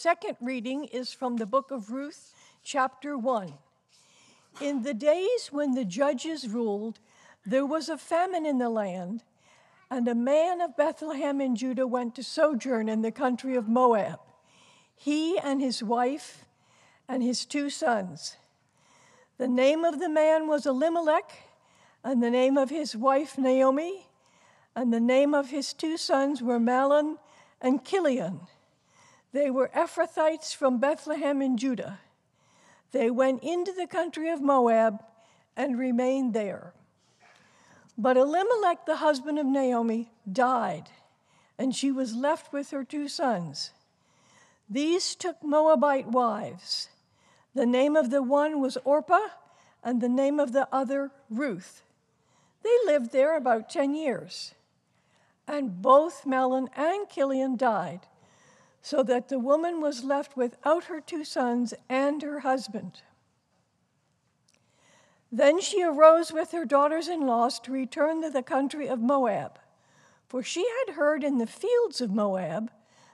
Second reading is from the book of Ruth, chapter 1. In the days when the judges ruled, there was a famine in the land, and a man of Bethlehem in Judah went to sojourn in the country of Moab, he and his wife and his two sons. The name of the man was Elimelech, and the name of his wife Naomi, and the name of his two sons were Mahlon and Chilion. They were Ephrathites from Bethlehem in Judah. They went into the country of Moab and remained there. But Elimelech, the husband of Naomi, died, and she was left with her two sons. These took Moabite wives. The name of the one was Orpah, and the name of the other, Ruth. They lived there about 10 years. And both Mahlon and Chilion died so that the woman was left without her two sons and her husband. Then she arose with her daughters in law to return to the country of Moab, for she had heard in the fields of Moab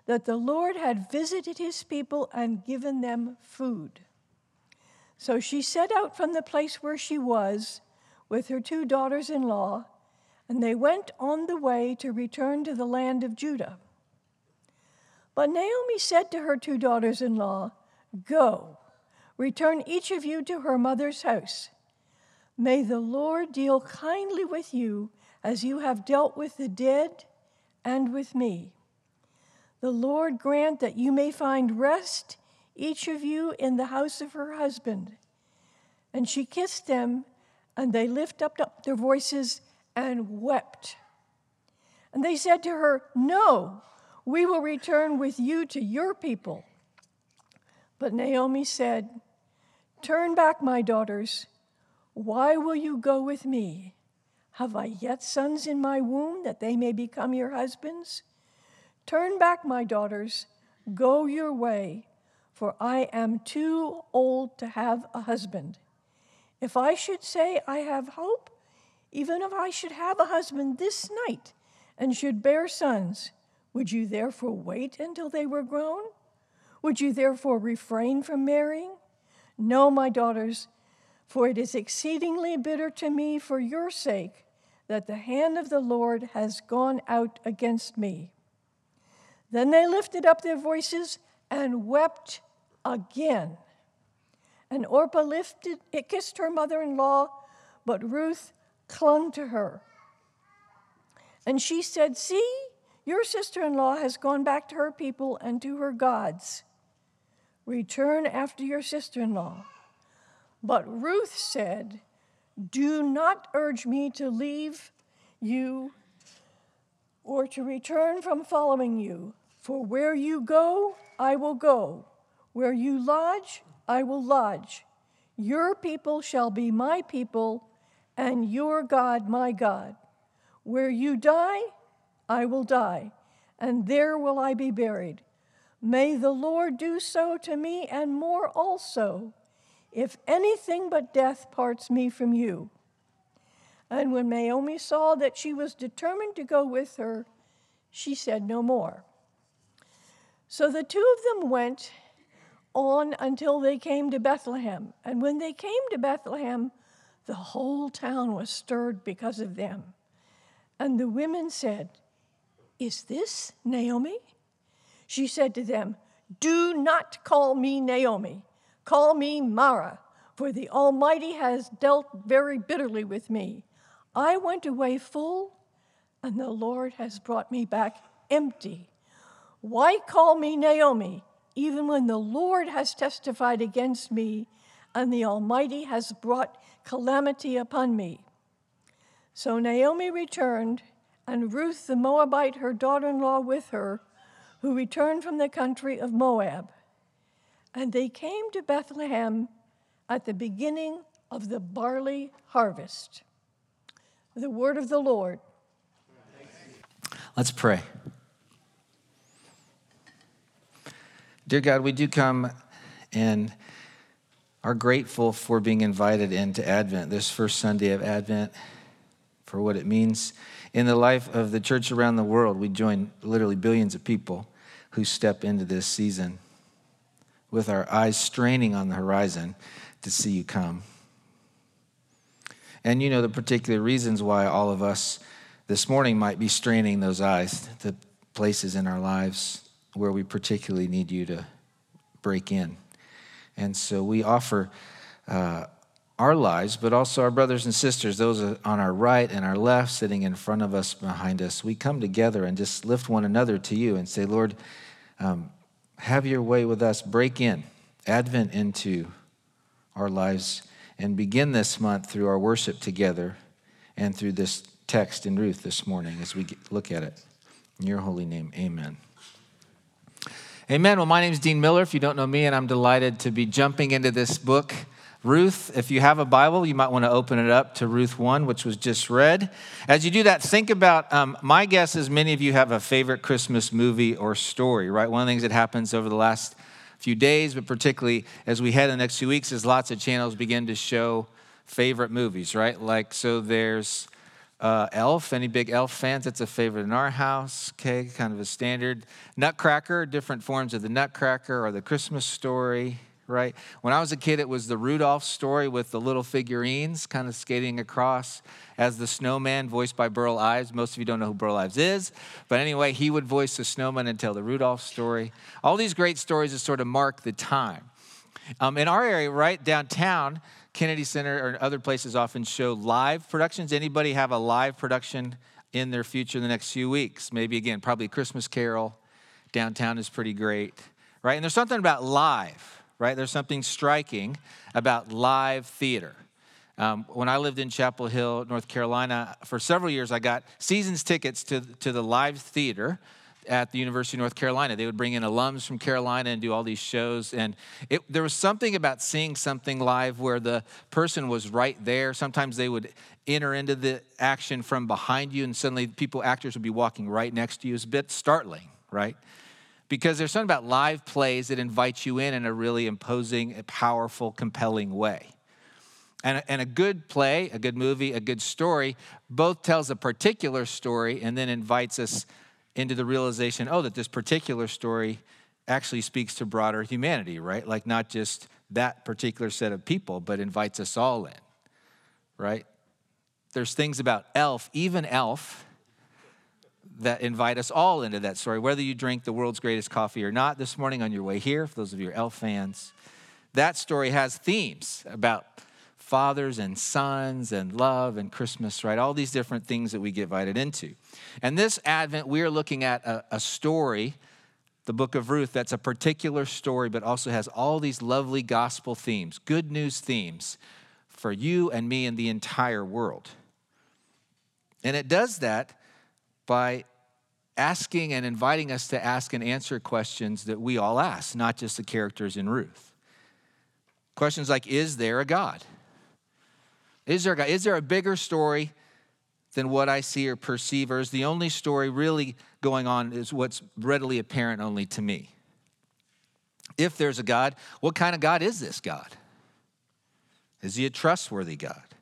that the Lord had visited his people and given them food. So she set out from the place where she was with her two daughters in law, and they went on the way to return to the land of Judah. But Naomi said to her two daughters in law, Go, return each of you to her mother's house. May the Lord deal kindly with you as you have dealt with the dead and with me. The Lord grant that you may find rest, each of you, in the house of her husband. And she kissed them, and they lifted up their voices and wept. And they said to her, No we will return with you to your people. But Naomi said, Turn back, my daughters. Why will you go with me? Have I yet sons in my womb that they may become your husbands? Turn back, my daughters. Go your way, for I am too old to have a husband. If I should say I have hope, even if I should have a husband this night and should bear sons, would you therefore wait until they were grown? Would you therefore refrain from marrying? No, my daughters, for it is exceedingly bitter to me for your sake that the hand of the Lord has gone out against me. Then they lifted up their voices and wept again. And Orpah lifted, it kissed her mother in law, but Ruth clung to her. And she said, See, your sister in law has gone back to her people and to her gods. Return after your sister in law. But Ruth said, Do not urge me to leave you or to return from following you, for where you go, I will go. Where you lodge, I will lodge. Your people shall be my people, and your God my God. Where you die, I will die, and there will I be buried. May the Lord do so to me and more also, if anything but death parts me from you. And when Naomi saw that she was determined to go with her, she said no more. So the two of them went on until they came to Bethlehem. And when they came to Bethlehem, the whole town was stirred because of them. And the women said, is this Naomi? She said to them, Do not call me Naomi, call me Mara, for the Almighty has dealt very bitterly with me. I went away full, and the Lord has brought me back empty. Why call me Naomi, even when the Lord has testified against me, and the Almighty has brought calamity upon me? So Naomi returned and Ruth the Moabite, her daughter in law, with her, who returned from the country of Moab. And they came to Bethlehem at the beginning of the barley harvest. The word of the Lord. Let's pray. Dear God, we do come and are grateful for being invited into Advent, this first Sunday of Advent, for what it means in the life of the church around the world, we join literally billions of people who step into this season. with our eyes straining on the horizon to see you come. And you know the particular reasons why all of us this morning might be straining those eyes to places in our lives where we particularly need you to break in. And so we offer uh, our lives, but also our brothers and sisters, those on our right and our left, sitting in front of us, behind us. We come together and just lift one another to you and say, Lord, um, have your way with us. Break in, Advent into our lives, and begin this month through our worship together and through this text in Ruth this morning as we look at it. In your holy name, amen. Amen. Well, my name is Dean Miller, if you don't know me, and I'm delighted to be jumping into this book. Ruth, if you have a Bible, you might want to open it up to Ruth 1, which was just read. As you do that, think about um, my guess is many of you have a favorite Christmas movie or story, right? One of the things that happens over the last few days, but particularly as we head in the next few weeks, is lots of channels begin to show favorite movies, right? Like, so there's uh, Elf. Any big Elf fans? It's a favorite in our house. Okay, kind of a standard. Nutcracker, different forms of the Nutcracker or the Christmas story right? When I was a kid, it was the Rudolph story with the little figurines kind of skating across as the snowman, voiced by Burl Ives. Most of you don't know who Burl Ives is, but anyway, he would voice the snowman and tell the Rudolph story. All these great stories that sort of mark the time. Um, in our area, right downtown, Kennedy Center or other places often show live productions. Anybody have a live production in their future in the next few weeks? Maybe again, probably Christmas Carol. Downtown is pretty great, right? And there's something about live right? There's something striking about live theater. Um, when I lived in Chapel Hill, North Carolina, for several years, I got seasons tickets to, to the live theater at the University of North Carolina. They would bring in alums from Carolina and do all these shows. And it, there was something about seeing something live where the person was right there. Sometimes they would enter into the action from behind you, and suddenly people, actors would be walking right next to you. It's a bit startling, right? Because there's something about live plays that invite you in in a really imposing, powerful, compelling way. And a, and a good play, a good movie, a good story both tells a particular story and then invites us into the realization oh, that this particular story actually speaks to broader humanity, right? Like not just that particular set of people, but invites us all in, right? There's things about Elf, even Elf, that invite us all into that story, whether you drink the world's greatest coffee or not this morning on your way here, for those of you elf fans. That story has themes about fathers and sons and love and Christmas, right? All these different things that we get invited into. And this Advent, we are looking at a, a story, the book of Ruth, that's a particular story, but also has all these lovely gospel themes, good news themes for you and me and the entire world. And it does that by asking and inviting us to ask and answer questions that we all ask, not just the characters in Ruth. Questions like Is there a God? Is there a God? Is there a bigger story than what I see or perceive? Or is the only story really going on is what's readily apparent only to me? If there's a God, what kind of God is this God? Is he a trustworthy God?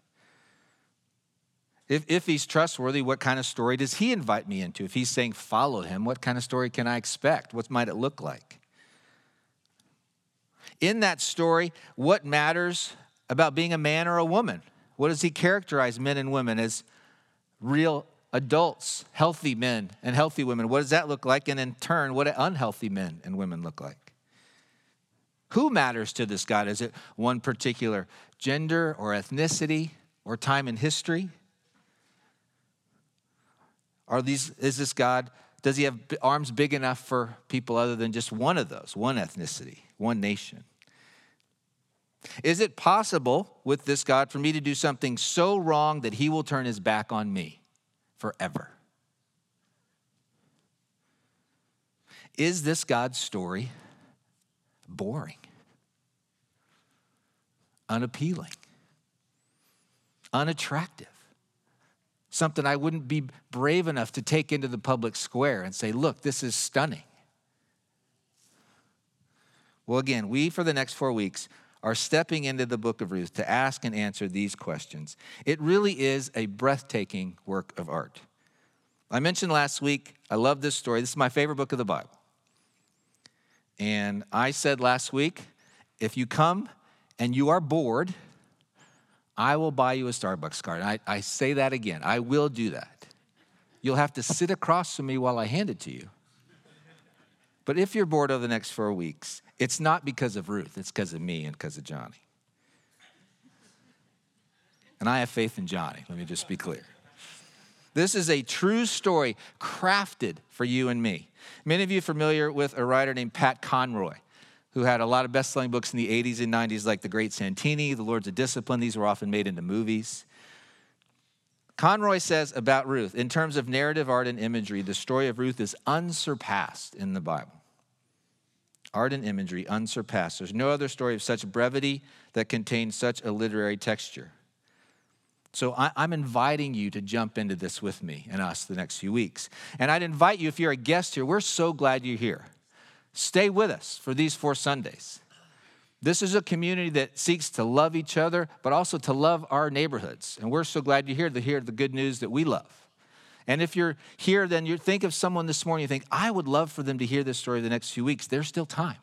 If, if he's trustworthy, what kind of story does he invite me into? If he's saying follow him, what kind of story can I expect? What might it look like? In that story, what matters about being a man or a woman? What does he characterize men and women as real adults, healthy men and healthy women? What does that look like? And in turn, what do unhealthy men and women look like? Who matters to this God? Is it one particular gender or ethnicity or time in history? Are these, is this God, does he have arms big enough for people other than just one of those, one ethnicity, one nation? Is it possible with this God for me to do something so wrong that he will turn his back on me forever? Is this God's story boring, unappealing, unattractive? Something I wouldn't be brave enough to take into the public square and say, look, this is stunning. Well, again, we for the next four weeks are stepping into the book of Ruth to ask and answer these questions. It really is a breathtaking work of art. I mentioned last week, I love this story. This is my favorite book of the Bible. And I said last week if you come and you are bored, I will buy you a Starbucks card. I, I say that again. I will do that. You'll have to sit across from me while I hand it to you. But if you're bored over the next four weeks, it's not because of Ruth, it's because of me and because of Johnny. And I have faith in Johnny, let me just be clear. This is a true story crafted for you and me. Many of you are familiar with a writer named Pat Conroy, who had a lot of best selling books in the 80s and 90s, like The Great Santini, The Lords of Discipline. These were often made into movies. Conroy says about Ruth, in terms of narrative art and imagery, the story of Ruth is unsurpassed in the Bible. Art and imagery unsurpassed. There's no other story of such brevity that contains such a literary texture. So I, am inviting you to jump into this with me and us the next few weeks. And I'd invite you, if you're a guest here, we're so glad you're here. Stay with us for these four Sundays. This is a community that seeks to love each other, but also to love our neighborhoods. And we're so glad you're here to hear the good news that we love. And if you're here, then you think of someone this morning, you think, I would love for them to hear this story the next few weeks. There's still time.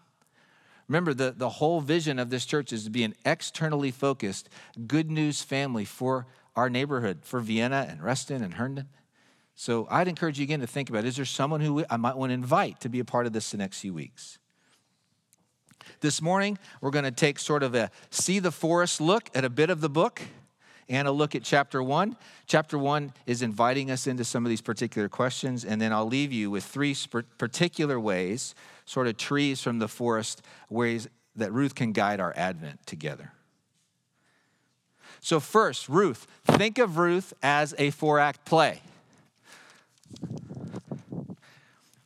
Remember, the, the whole vision of this church is to be an externally focused, good news family for our neighborhood, for Vienna and Reston and Herndon. So I'd encourage you again to think about is there someone who I might want to invite to be a part of this the next few weeks? This morning, we're going to take sort of a see the forest look at a bit of the book and a look at chapter one. Chapter one is inviting us into some of these particular questions, and then I'll leave you with three particular ways, sort of trees from the forest, ways that Ruth can guide our Advent together. So, first, Ruth. Think of Ruth as a four act play.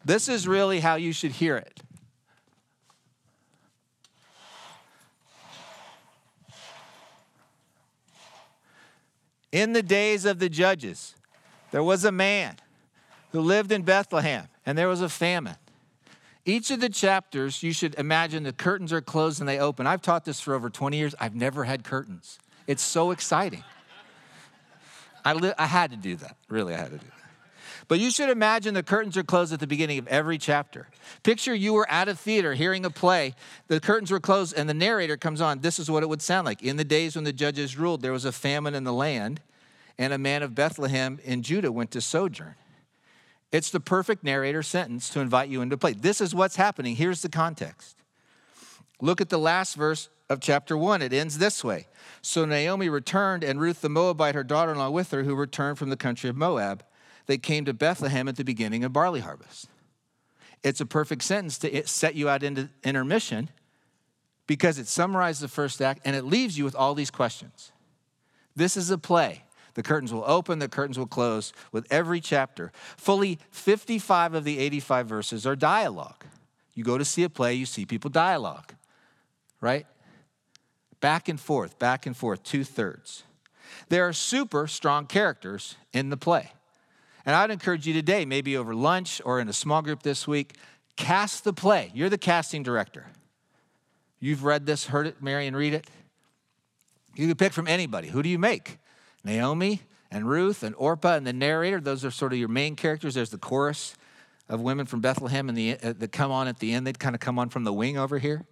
This is really how you should hear it. In the days of the judges, there was a man who lived in Bethlehem, and there was a famine. Each of the chapters, you should imagine the curtains are closed and they open. I've taught this for over 20 years. I've never had curtains. It's so exciting. I, li- I had to do that. Really, I had to do that. But you should imagine the curtains are closed at the beginning of every chapter. Picture you were at a theater hearing a play, the curtains were closed, and the narrator comes on. This is what it would sound like. In the days when the judges ruled, there was a famine in the land, and a man of Bethlehem in Judah went to sojourn. It's the perfect narrator sentence to invite you into play. This is what's happening. Here's the context. Look at the last verse of chapter 1. It ends this way So Naomi returned, and Ruth the Moabite, her daughter in law, with her, who returned from the country of Moab. They came to Bethlehem at the beginning of barley harvest. It's a perfect sentence to set you out into intermission because it summarizes the first act and it leaves you with all these questions. This is a play. The curtains will open, the curtains will close with every chapter. Fully 55 of the 85 verses are dialogue. You go to see a play, you see people dialogue, right? Back and forth, back and forth, two thirds. There are super strong characters in the play. And I'd encourage you today, maybe over lunch or in a small group this week, cast the play. You're the casting director. You've read this, heard it, Marion, read it. You can pick from anybody. Who do you make? Naomi and Ruth and Orpah and the narrator. Those are sort of your main characters. There's the chorus of women from Bethlehem and the, uh, that come on at the end. They'd kind of come on from the wing over here.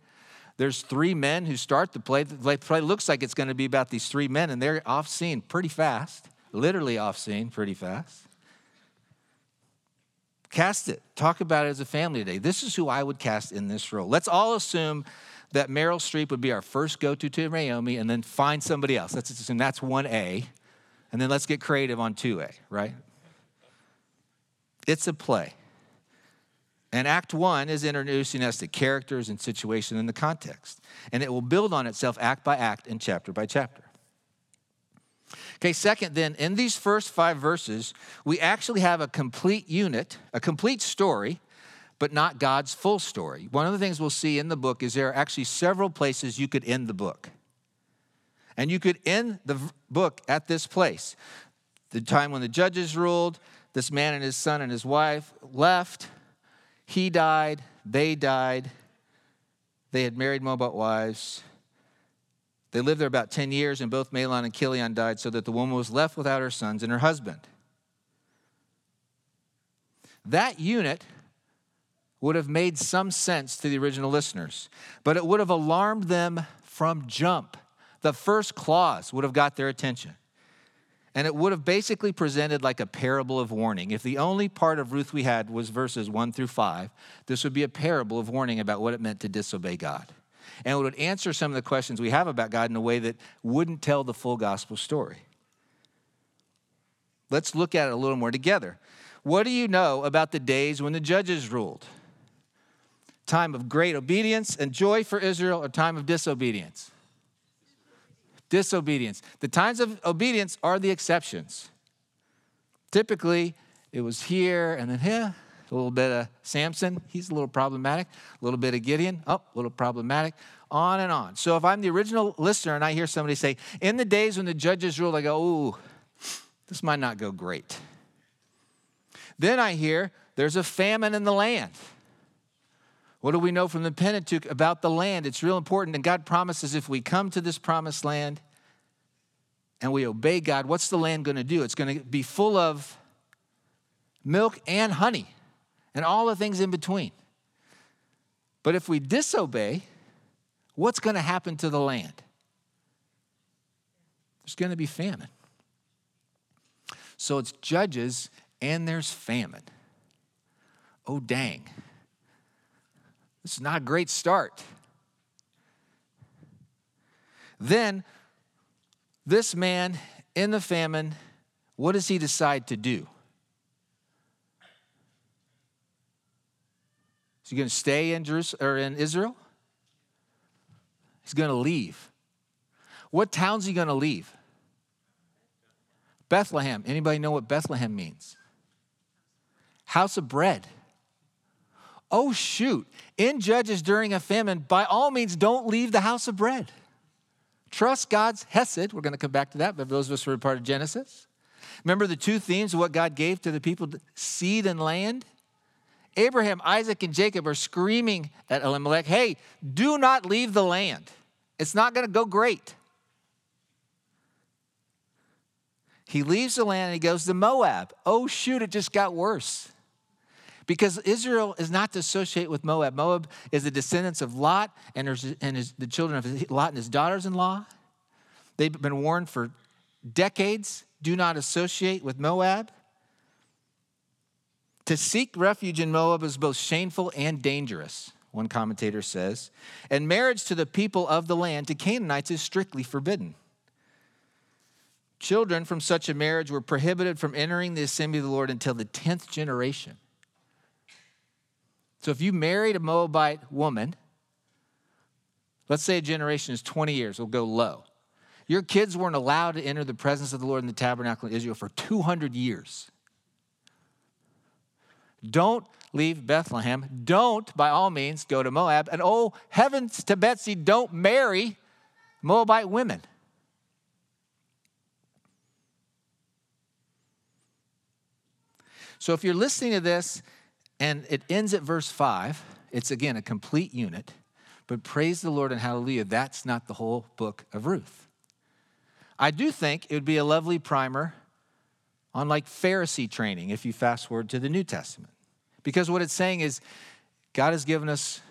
There's three men who start the play. The play looks like it's going to be about these three men, and they're off scene pretty fast, literally off scene pretty fast. Cast it. Talk about it as a family today. This is who I would cast in this role. Let's all assume that Meryl Streep would be our first go to to Naomi and then find somebody else. Let's assume that's 1A. And then let's get creative on 2A, right? It's a play. And Act One is introducing us to characters and situation in the context. And it will build on itself act by act and chapter by chapter. Okay, second, then, in these first five verses, we actually have a complete unit, a complete story, but not God's full story. One of the things we'll see in the book is there are actually several places you could end the book. And you could end the book at this place the time when the judges ruled, this man and his son and his wife left he died, they died. They had married Moabite wives. They lived there about 10 years, and both Mahlon and Chilion died, so that the woman was left without her sons and her husband. That unit would have made some sense to the original listeners, but it would have alarmed them from jump. The first clause would have got their attention. And it would have basically presented like a parable of warning. If the only part of Ruth we had was verses one through five, this would be a parable of warning about what it meant to disobey God. And it would answer some of the questions we have about God in a way that wouldn't tell the full gospel story. Let's look at it a little more together. What do you know about the days when the judges ruled? Time of great obedience and joy for Israel, or time of disobedience? Disobedience. The times of obedience are the exceptions. Typically, it was here and then here, a little bit of Samson, he's a little problematic. A little bit of Gideon, oh, a little problematic. On and on. So if I'm the original listener and I hear somebody say, in the days when the judges ruled, I go, ooh, this might not go great. Then I hear there's a famine in the land. What do we know from the Pentateuch about the land? It's real important. And God promises if we come to this promised land and we obey God, what's the land going to do? It's going to be full of milk and honey and all the things in between. But if we disobey, what's going to happen to the land? There's going to be famine. So it's judges and there's famine. Oh, dang. This is not a great start. Then, this man in the famine, what does he decide to do? Is he going to stay in Jerusalem or in Israel? He's going to leave. What town's he going to leave? Bethlehem. Anybody know what Bethlehem means? House of bread. Oh, shoot. In Judges during a famine, by all means, don't leave the house of bread. Trust God's Hesed. We're going to come back to that, but those of us who are part of Genesis. Remember the two themes of what God gave to the people seed and land? Abraham, Isaac, and Jacob are screaming at Elimelech, hey, do not leave the land. It's not going to go great. He leaves the land and he goes to Moab. Oh, shoot, it just got worse. Because Israel is not to associate with Moab. Moab is the descendants of Lot and, his, and his, the children of Lot and his daughters in law. They've been warned for decades do not associate with Moab. To seek refuge in Moab is both shameful and dangerous, one commentator says. And marriage to the people of the land, to Canaanites, is strictly forbidden. Children from such a marriage were prohibited from entering the assembly of the Lord until the 10th generation. So if you married a Moabite woman, let's say a generation is 20 years, we'll go low. Your kids weren't allowed to enter the presence of the Lord in the tabernacle in Israel for 200 years. Don't leave Bethlehem. Don't, by all means, go to Moab. And oh, heavens to Betsy, don't marry Moabite women. So if you're listening to this and it ends at verse 5, it's again a complete unit, but praise the Lord and hallelujah, that's not the whole book of Ruth. I do think it would be a lovely primer on like Pharisee training if you fast forward to the New Testament. Because what it's saying is God has given us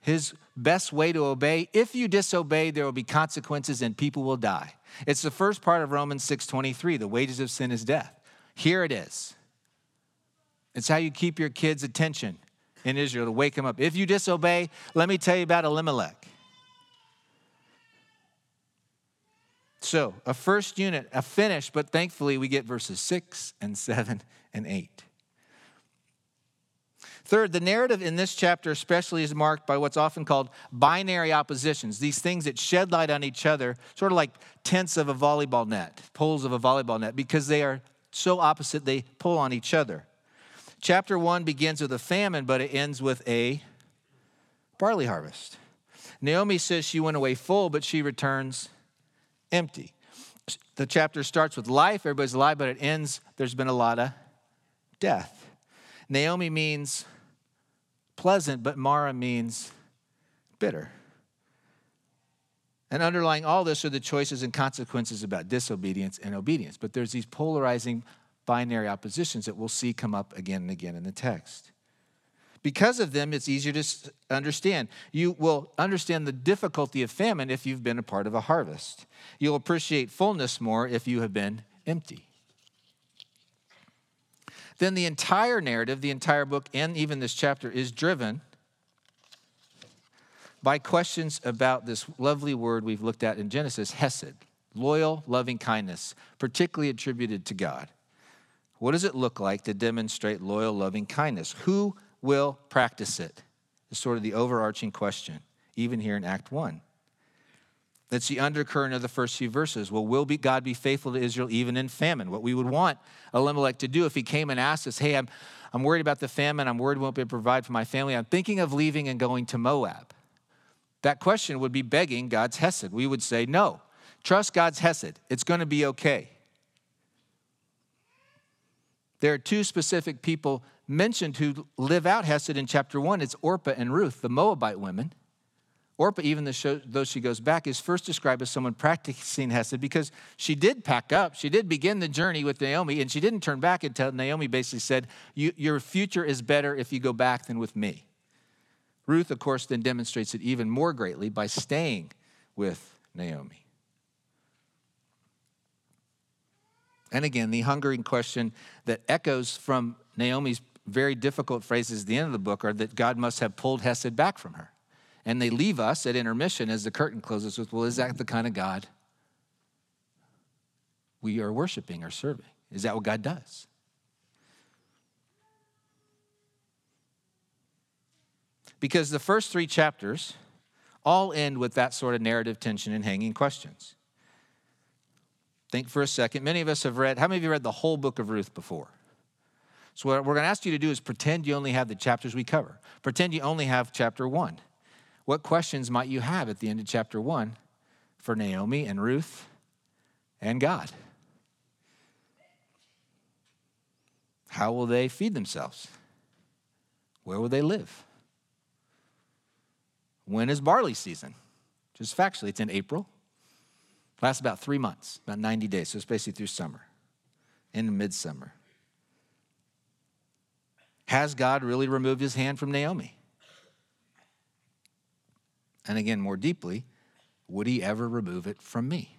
his best way to obey. If you disobey, there will be consequences and people will die. It's the first part of Romans 6:23, the wages of sin is death. Here it is. It's how you keep your kids' attention in Israel to wake them up. If you disobey, let me tell you about Elimelech. So, a first unit, a finish, but thankfully we get verses six and seven and eight. Third, the narrative in this chapter, especially, is marked by what's often called binary oppositions, these things that shed light on each other, sort of like tents of a volleyball net, poles of a volleyball net, because they are so opposite, they pull on each other. Chapter one begins with a famine, but it ends with a barley harvest. Naomi says she went away full, but she returns empty. The chapter starts with life, everybody's alive, but it ends, there's been a lot of death. Naomi means pleasant, but Mara means bitter. And underlying all this are the choices and consequences about disobedience and obedience. But there's these polarizing binary oppositions that we'll see come up again and again in the text. Because of them, it's easier to understand. You will understand the difficulty of famine if you've been a part of a harvest. You'll appreciate fullness more if you have been empty. Then the entire narrative, the entire book, and even this chapter is driven by questions about this lovely word we've looked at in Genesis, Hesed, loyal, loving kindness, particularly attributed to God. What does it look like to demonstrate loyal, loving kindness? Who will practice it. Is sort of the overarching question, even here in Act 1. That's the undercurrent of the first few verses. Well, will be God be faithful to Israel even in famine? What we would want Elimelech to do if he came and asked us, hey, I'm, I'm worried about the famine. I'm worried we won't be able to provide for my family. I'm thinking of leaving and going to Moab. That question would be begging God's Hesed. We would say, no, trust God's Hesed. It's going to be okay. There are two specific people mentioned who live out Hesed in chapter one. It's Orpah and Ruth, the Moabite women. Orpah, even though she goes back, is first described as someone practicing Hesed because she did pack up. She did begin the journey with Naomi, and she didn't turn back until Naomi basically said, Your future is better if you go back than with me. Ruth, of course, then demonstrates it even more greatly by staying with Naomi. And again, the hungering question that echoes from Naomi's very difficult phrases at the end of the book are that God must have pulled Hesed back from her. And they leave us at intermission as the curtain closes with, well, is that the kind of God we are worshiping or serving? Is that what God does? Because the first three chapters all end with that sort of narrative tension and hanging questions. Think for a second. Many of us have read, how many of you read the whole book of Ruth before? So, what we're going to ask you to do is pretend you only have the chapters we cover. Pretend you only have chapter one. What questions might you have at the end of chapter one for Naomi and Ruth and God? How will they feed themselves? Where will they live? When is barley season? Just factually, it's in April. Lasts about three months, about 90 days. So it's basically through summer, into midsummer. Has God really removed his hand from Naomi? And again, more deeply, would he ever remove it from me?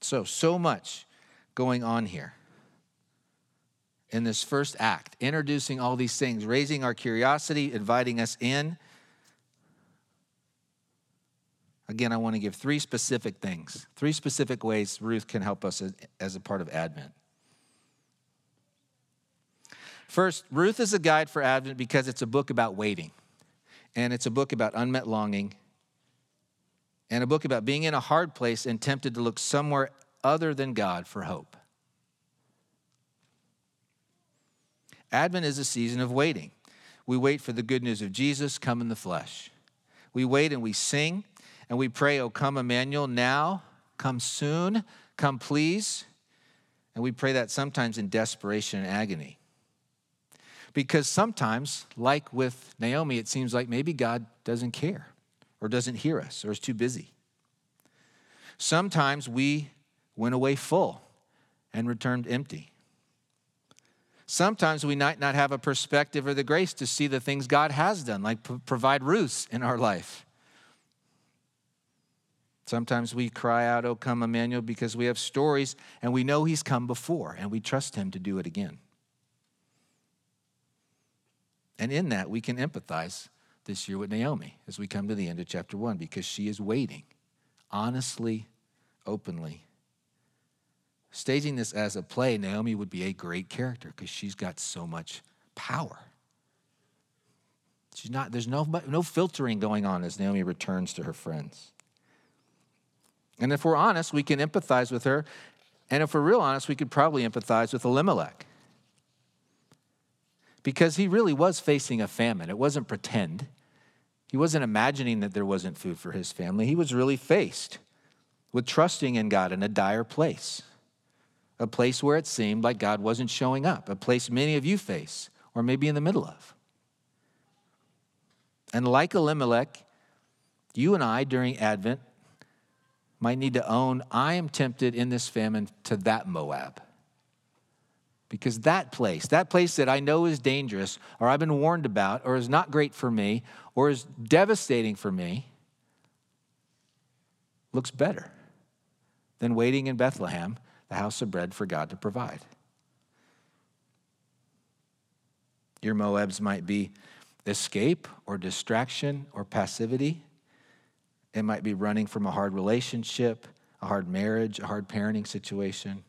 So, so much going on here in this first act, introducing all these things, raising our curiosity, inviting us in. Again, I want to give three specific things, three specific ways Ruth can help us as, a part of Advent. First, Ruth is a guide for Advent because it's a book about waiting, and it's a book about unmet longing, and a book about being in a hard place and tempted to look somewhere other than God for hope. Advent is a season of waiting. We wait for the good news of Jesus come in the flesh. We wait and we sing and we pray, Oh, come, Emmanuel, now, come soon, come, please. And we pray that sometimes in desperation and agony. Because sometimes, like with Naomi, it seems like maybe God doesn't care or doesn't hear us or is too busy. Sometimes we went away full and returned empty. Sometimes we might not have a perspective or the grace to see the things God has done, like provide Ruths in our life. Sometimes we cry out, Oh, come, Emmanuel, because we have stories and we know He's come before and we trust Him to do it again. And in that, we can empathize this year with Naomi as we come to the end of chapter one because she is waiting honestly, openly, Staging this as a play, Naomi would be a great character because she's got so much power. She's not, there's no, no filtering going on as Naomi returns to her friends. And if we're honest, we can empathize with her. And if we're real honest, we could probably empathize with Elimelech. Because he really was facing a famine. It wasn't pretend. He wasn't imagining that there wasn't food for his family. He was really faced with trusting in God in a dire place a place where it seemed like God wasn't showing up, a place many of you face or maybe in the middle of. And like Elimelech, you and I during Advent might need to own I am tempted in this famine to that Moab. Because that place, that place that I know is dangerous, or I've been warned about, or is not great for me, or is devastating for me, looks better than waiting in Bethlehem, the house of bread for God to provide. Your Moabs might be escape or distraction or passivity. It might be running from a hard relationship, a hard marriage, a hard parenting situation.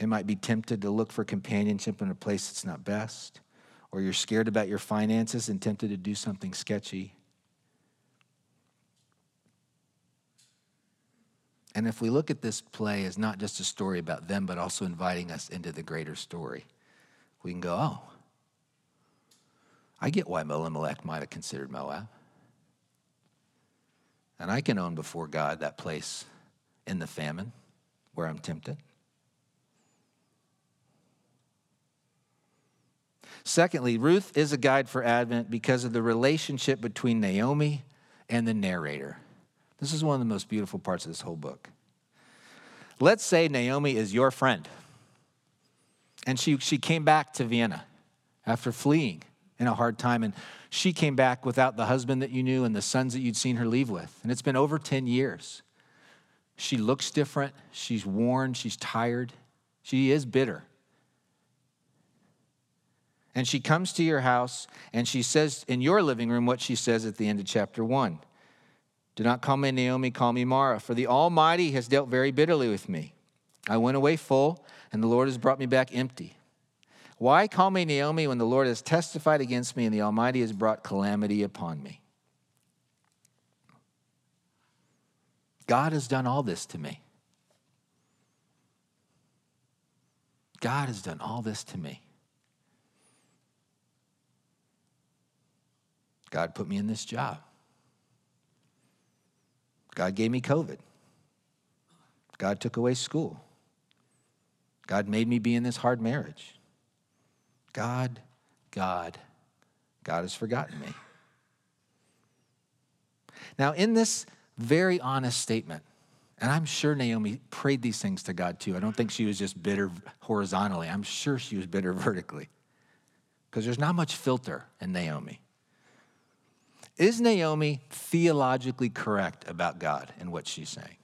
It might be tempted to look for companionship in a place that's not best, or you're scared about your finances and tempted to do something sketchy. And if we look at this play as not just a story about them, but also inviting us into the greater story, we can go, oh, I get why Elimelech might have considered Moab. And I can own before God that place in the famine where I'm tempted. Secondly, Ruth is a guide for Advent because of the relationship between Naomi and the narrator. This is one of the most beautiful parts of this whole book. Let's say Naomi is your friend, and she, she came back to Vienna after fleeing in a hard time, and she came back without the husband that you knew and the sons that you'd seen her leave with. And it's been over 10 years. She looks different, she's worn, she's tired, she is bitter. And she comes to your house and she says in your living room what she says at the end of chapter 1. Do not call me Naomi, call me Mara, for the Almighty has dealt very bitterly with me. I went away full, and the Lord has brought me back empty. Why call me Naomi when the Lord has testified against me and the Almighty has brought calamity upon me? God has done all this to me. God has done all this to me. God put me in this job. God gave me COVID. God took away school. God made me be in this hard marriage. God, God, God has forgotten me. Now, in this very honest statement, and I'm sure Naomi prayed these things to God too. I don't think she was just bitter horizontally. I'm sure she was bitter vertically because there's not much filter in Naomi. Is Naomi theologically correct about God and what she's saying?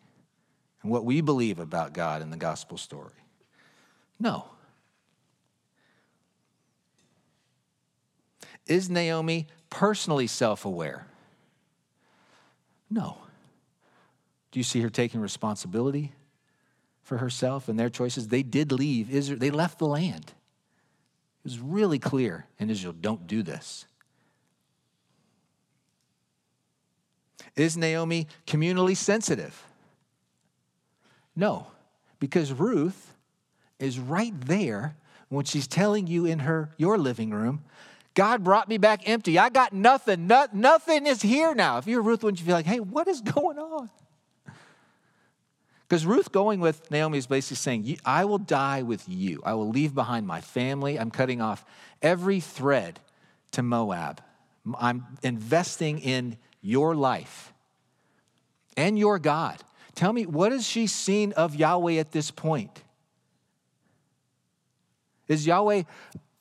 And what we believe about God in the gospel story? No. Is Naomi personally self aware? No. Do you see her taking responsibility for herself and their choices? They did leave Israel, they left the land. It was really clear in Israel don't do this. Is Naomi communally sensitive? No, because Ruth is right there when she's telling you in her your living room, God brought me back empty. I got nothing. No, nothing is here now. If you're Ruth, wouldn't you feel like, hey, what is going on? Because Ruth going with Naomi is basically saying, I will die with you. I will leave behind my family. I'm cutting off every thread to Moab. I'm investing in your life and your God. Tell me, what has she seen of Yahweh at this point? Is Yahweh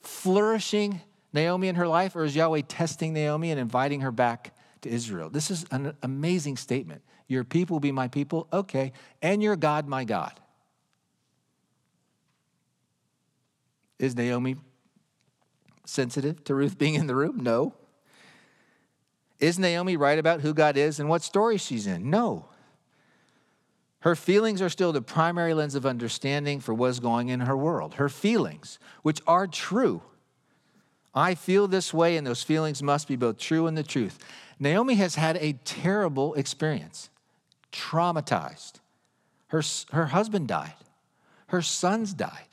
flourishing Naomi in her life, or is Yahweh testing Naomi and inviting her back to Israel? This is an amazing statement. Your people will be my people, okay, and your God my God. Is Naomi sensitive to Ruth being in the room? No. Is Naomi right about who God is and what story she's in? No. Her feelings are still the primary lens of understanding for what's going in her world. Her feelings, which are true. I feel this way, and those feelings must be both true and the truth. Naomi has had a terrible experience, traumatized. Her, her husband died, her sons died.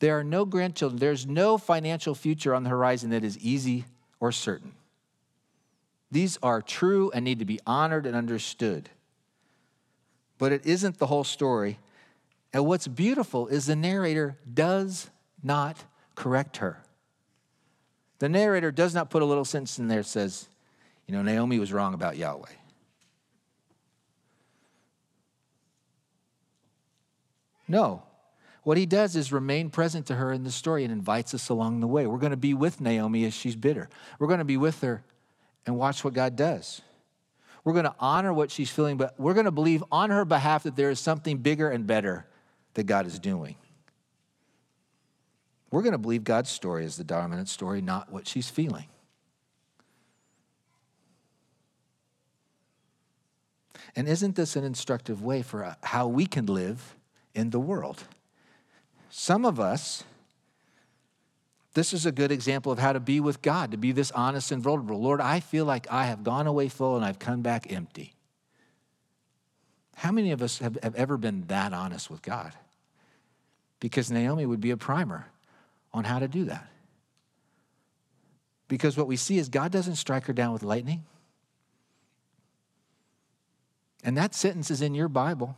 There are no grandchildren. There's no financial future on the horizon that is easy or certain. These are true and need to be honored and understood. But it isn't the whole story. And what's beautiful is the narrator does not correct her. The narrator does not put a little sentence in there that says, you know, Naomi was wrong about Yahweh. No. what he does is remain present to her in the story and invites us along the way. We're going to be with Naomi as she's bitter. We're going to be with her and watch what God does. We're going to honor what she's feeling, but we're going to believe on her behalf that there is something bigger and better that God is doing. We're going to believe God's story is the dominant story, not what she's feeling. And isn't this an instructive way for uh, how we can live in the world? Some of us, this is a good example of how to be with God, to be this honest and vulnerable. Lord, I feel like I have gone away full and I've come back empty. How many of us have, have ever been that honest with God? Because Naomi would be a primer on how to do that. Because what we see is God doesn't strike her down with lightning. And that sentence is in your Bible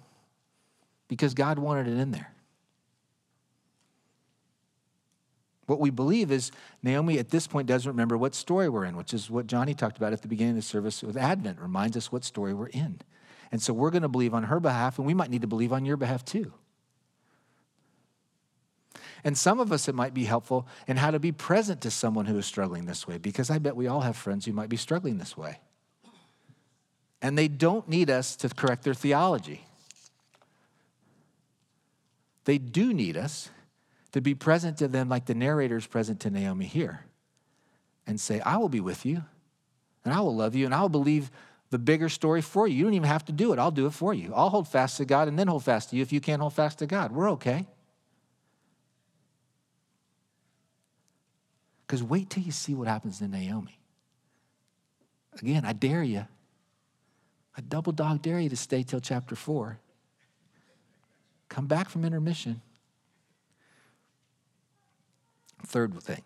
because God wanted it in there. What we believe is Naomi at this point doesn't remember what story we're in, which is what Johnny talked about at the beginning of the service with Advent, reminds us what story we're in. And so we're going to believe on her behalf, and we might need to believe on your behalf too. And some of us, it might be helpful in how to be present to someone who is struggling this way, because I bet we all have friends who might be struggling this way. And they don't need us to correct their theology. They do need us to be present to them like the narrator is present to Naomi here and say, I will be with you and I will love you and I'll believe the bigger story for you. You don't even have to do it, I'll do it for you. I'll hold fast to God and then hold fast to you if you can't hold fast to God. We're okay. Because wait till you see what happens to Naomi. Again, I dare you. I double dog dare you to stay till chapter four. Come back from intermission. Third thing.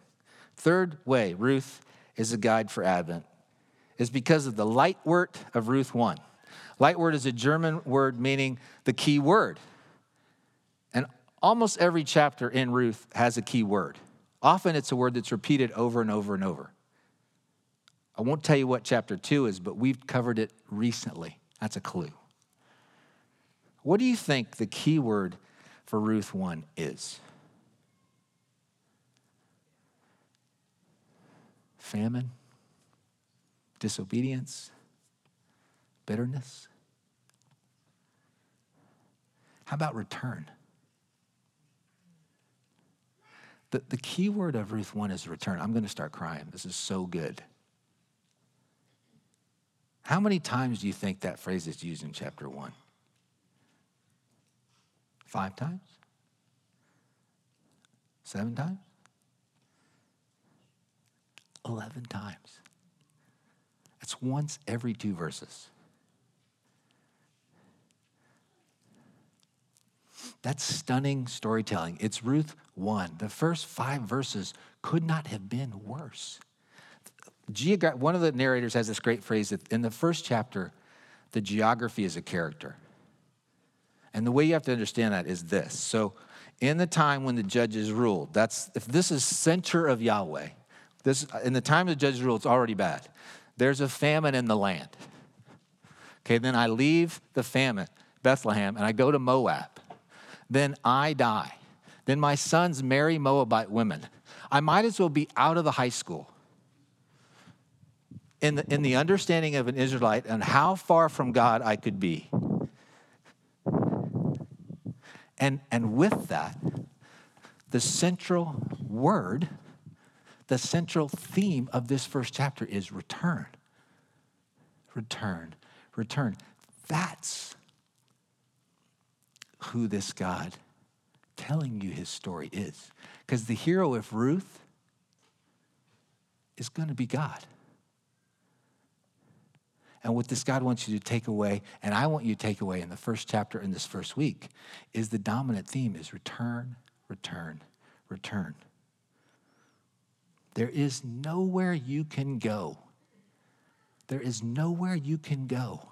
Third way, Ruth is a guide for Advent, is because of the Leitwort of Ruth 1. Leitwort is a German word meaning the key word. And almost every chapter in Ruth has a key word. Often it's a word that's repeated over and over and over. I won't tell you what chapter two is, but we've covered it recently. That's a clue. What do you think the key word for Ruth 1 is? Famine? Disobedience? Bitterness? How about return? The, the key word of Ruth 1 is return. I'm going to start crying. This is so good. How many times do you think that phrase is used in chapter 1? Five times? Seven times? 11 times. That's once every two verses. That's stunning storytelling. It's Ruth 1. The first five verses could not have been worse. Geogra- one of the narrators has this great phrase that in the first chapter, the geography is a character. And the way you have to understand that is this. So, in the time when the judges ruled, that's if this is center of Yahweh, this in the time the judges ruled, it's already bad. There's a famine in the land. Okay, then I leave the famine, Bethlehem, and I go to Moab then I die. Then my sons marry Moabite women. I might as well be out of the high school. In the, in the understanding of an Israelite and how far from God I could be. And, and with that, the central word, the central theme of this first chapter is return. Return, return. That's who this God telling you his story is. Because the hero of Ruth is going to be God. And what this God wants you to take away, and I want you to take away in the first chapter in this first week, is the dominant theme is return, return, return. There is nowhere you can go. There is nowhere you can go.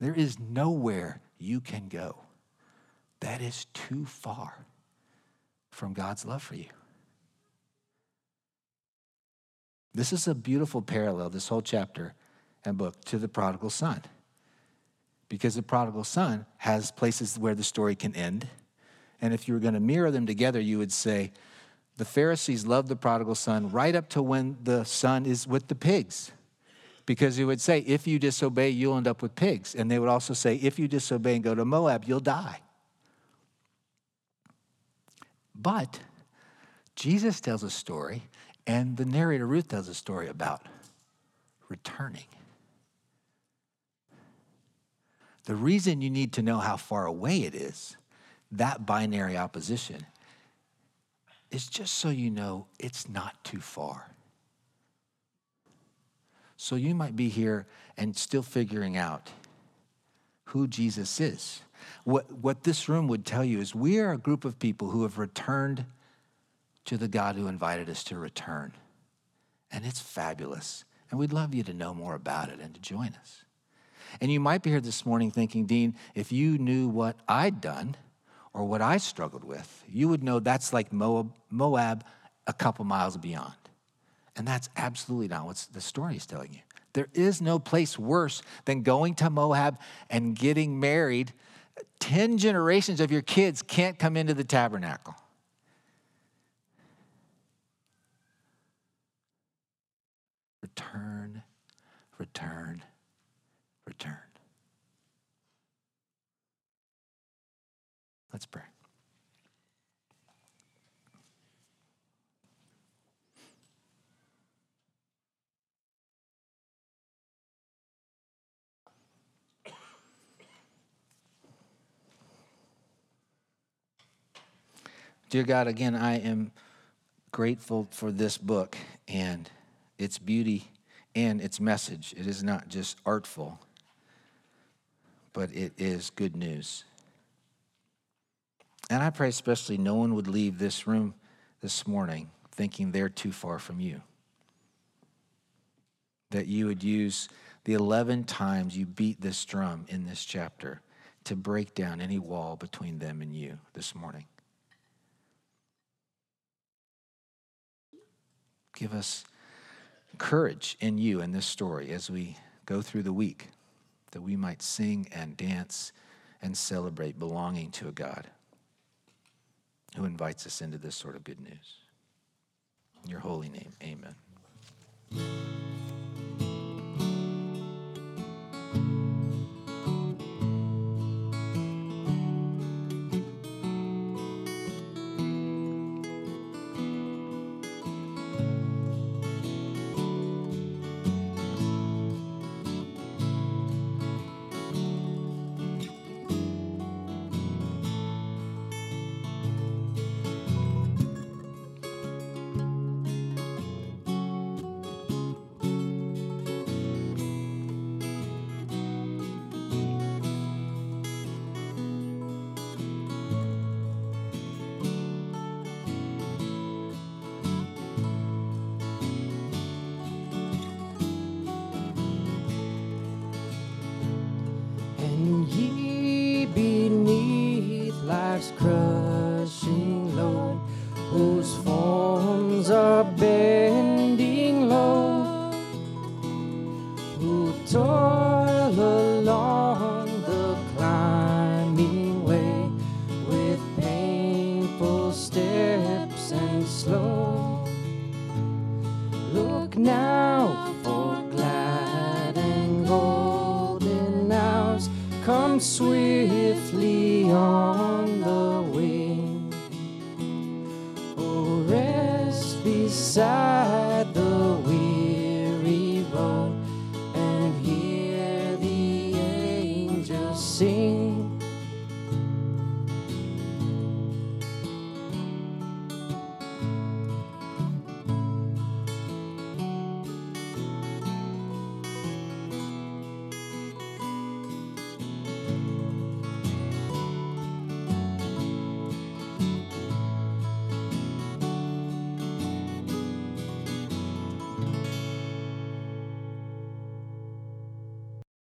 There is nowhere you can go. That is too far from God's love for you. This is a beautiful parallel, this whole chapter and book, to the prodigal son. Because the prodigal son has places where the story can end And if you were going to mirror them together, you would say, the Pharisees loved the prodigal son right up to when the son is with the pigs. Because he would say, if you disobey, you'll end up with pigs. And they would also say, if you disobey and go to Moab, you'll die. But Jesus tells a story, and the narrator Ruth tells a story about returning. The reason you need to know how far away it is, that binary opposition, is just so you know it's not too far. So you might be here and still figuring out who Jesus is. What, what this room would tell you is we are a group of people who have returned to the God who invited us to return. And it's fabulous. And we'd love you to know more about it and to join us. And you might be here this morning thinking, Dean, if you knew what I'd done or what I struggled with, you would know that's like Moab, Moab a couple miles beyond. And that's absolutely not what the story is telling you. There is no place worse than going to Moab and getting married. 10 generations of your kids can't come into the tabernacle. Return, return, return. Let's pray. Dear God, again, I am grateful for this book and its beauty and its message. It is not just artful, but it is good news. And I pray especially no one would leave this room this morning thinking they're too far from you. That you would use the 11 times you beat this drum in this chapter to break down any wall between them and you this morning. Give us courage in you in this story as we go through the week, that we might sing and dance and celebrate belonging to a God who invites us into this sort of good news. In your holy name, amen. Swiftly on.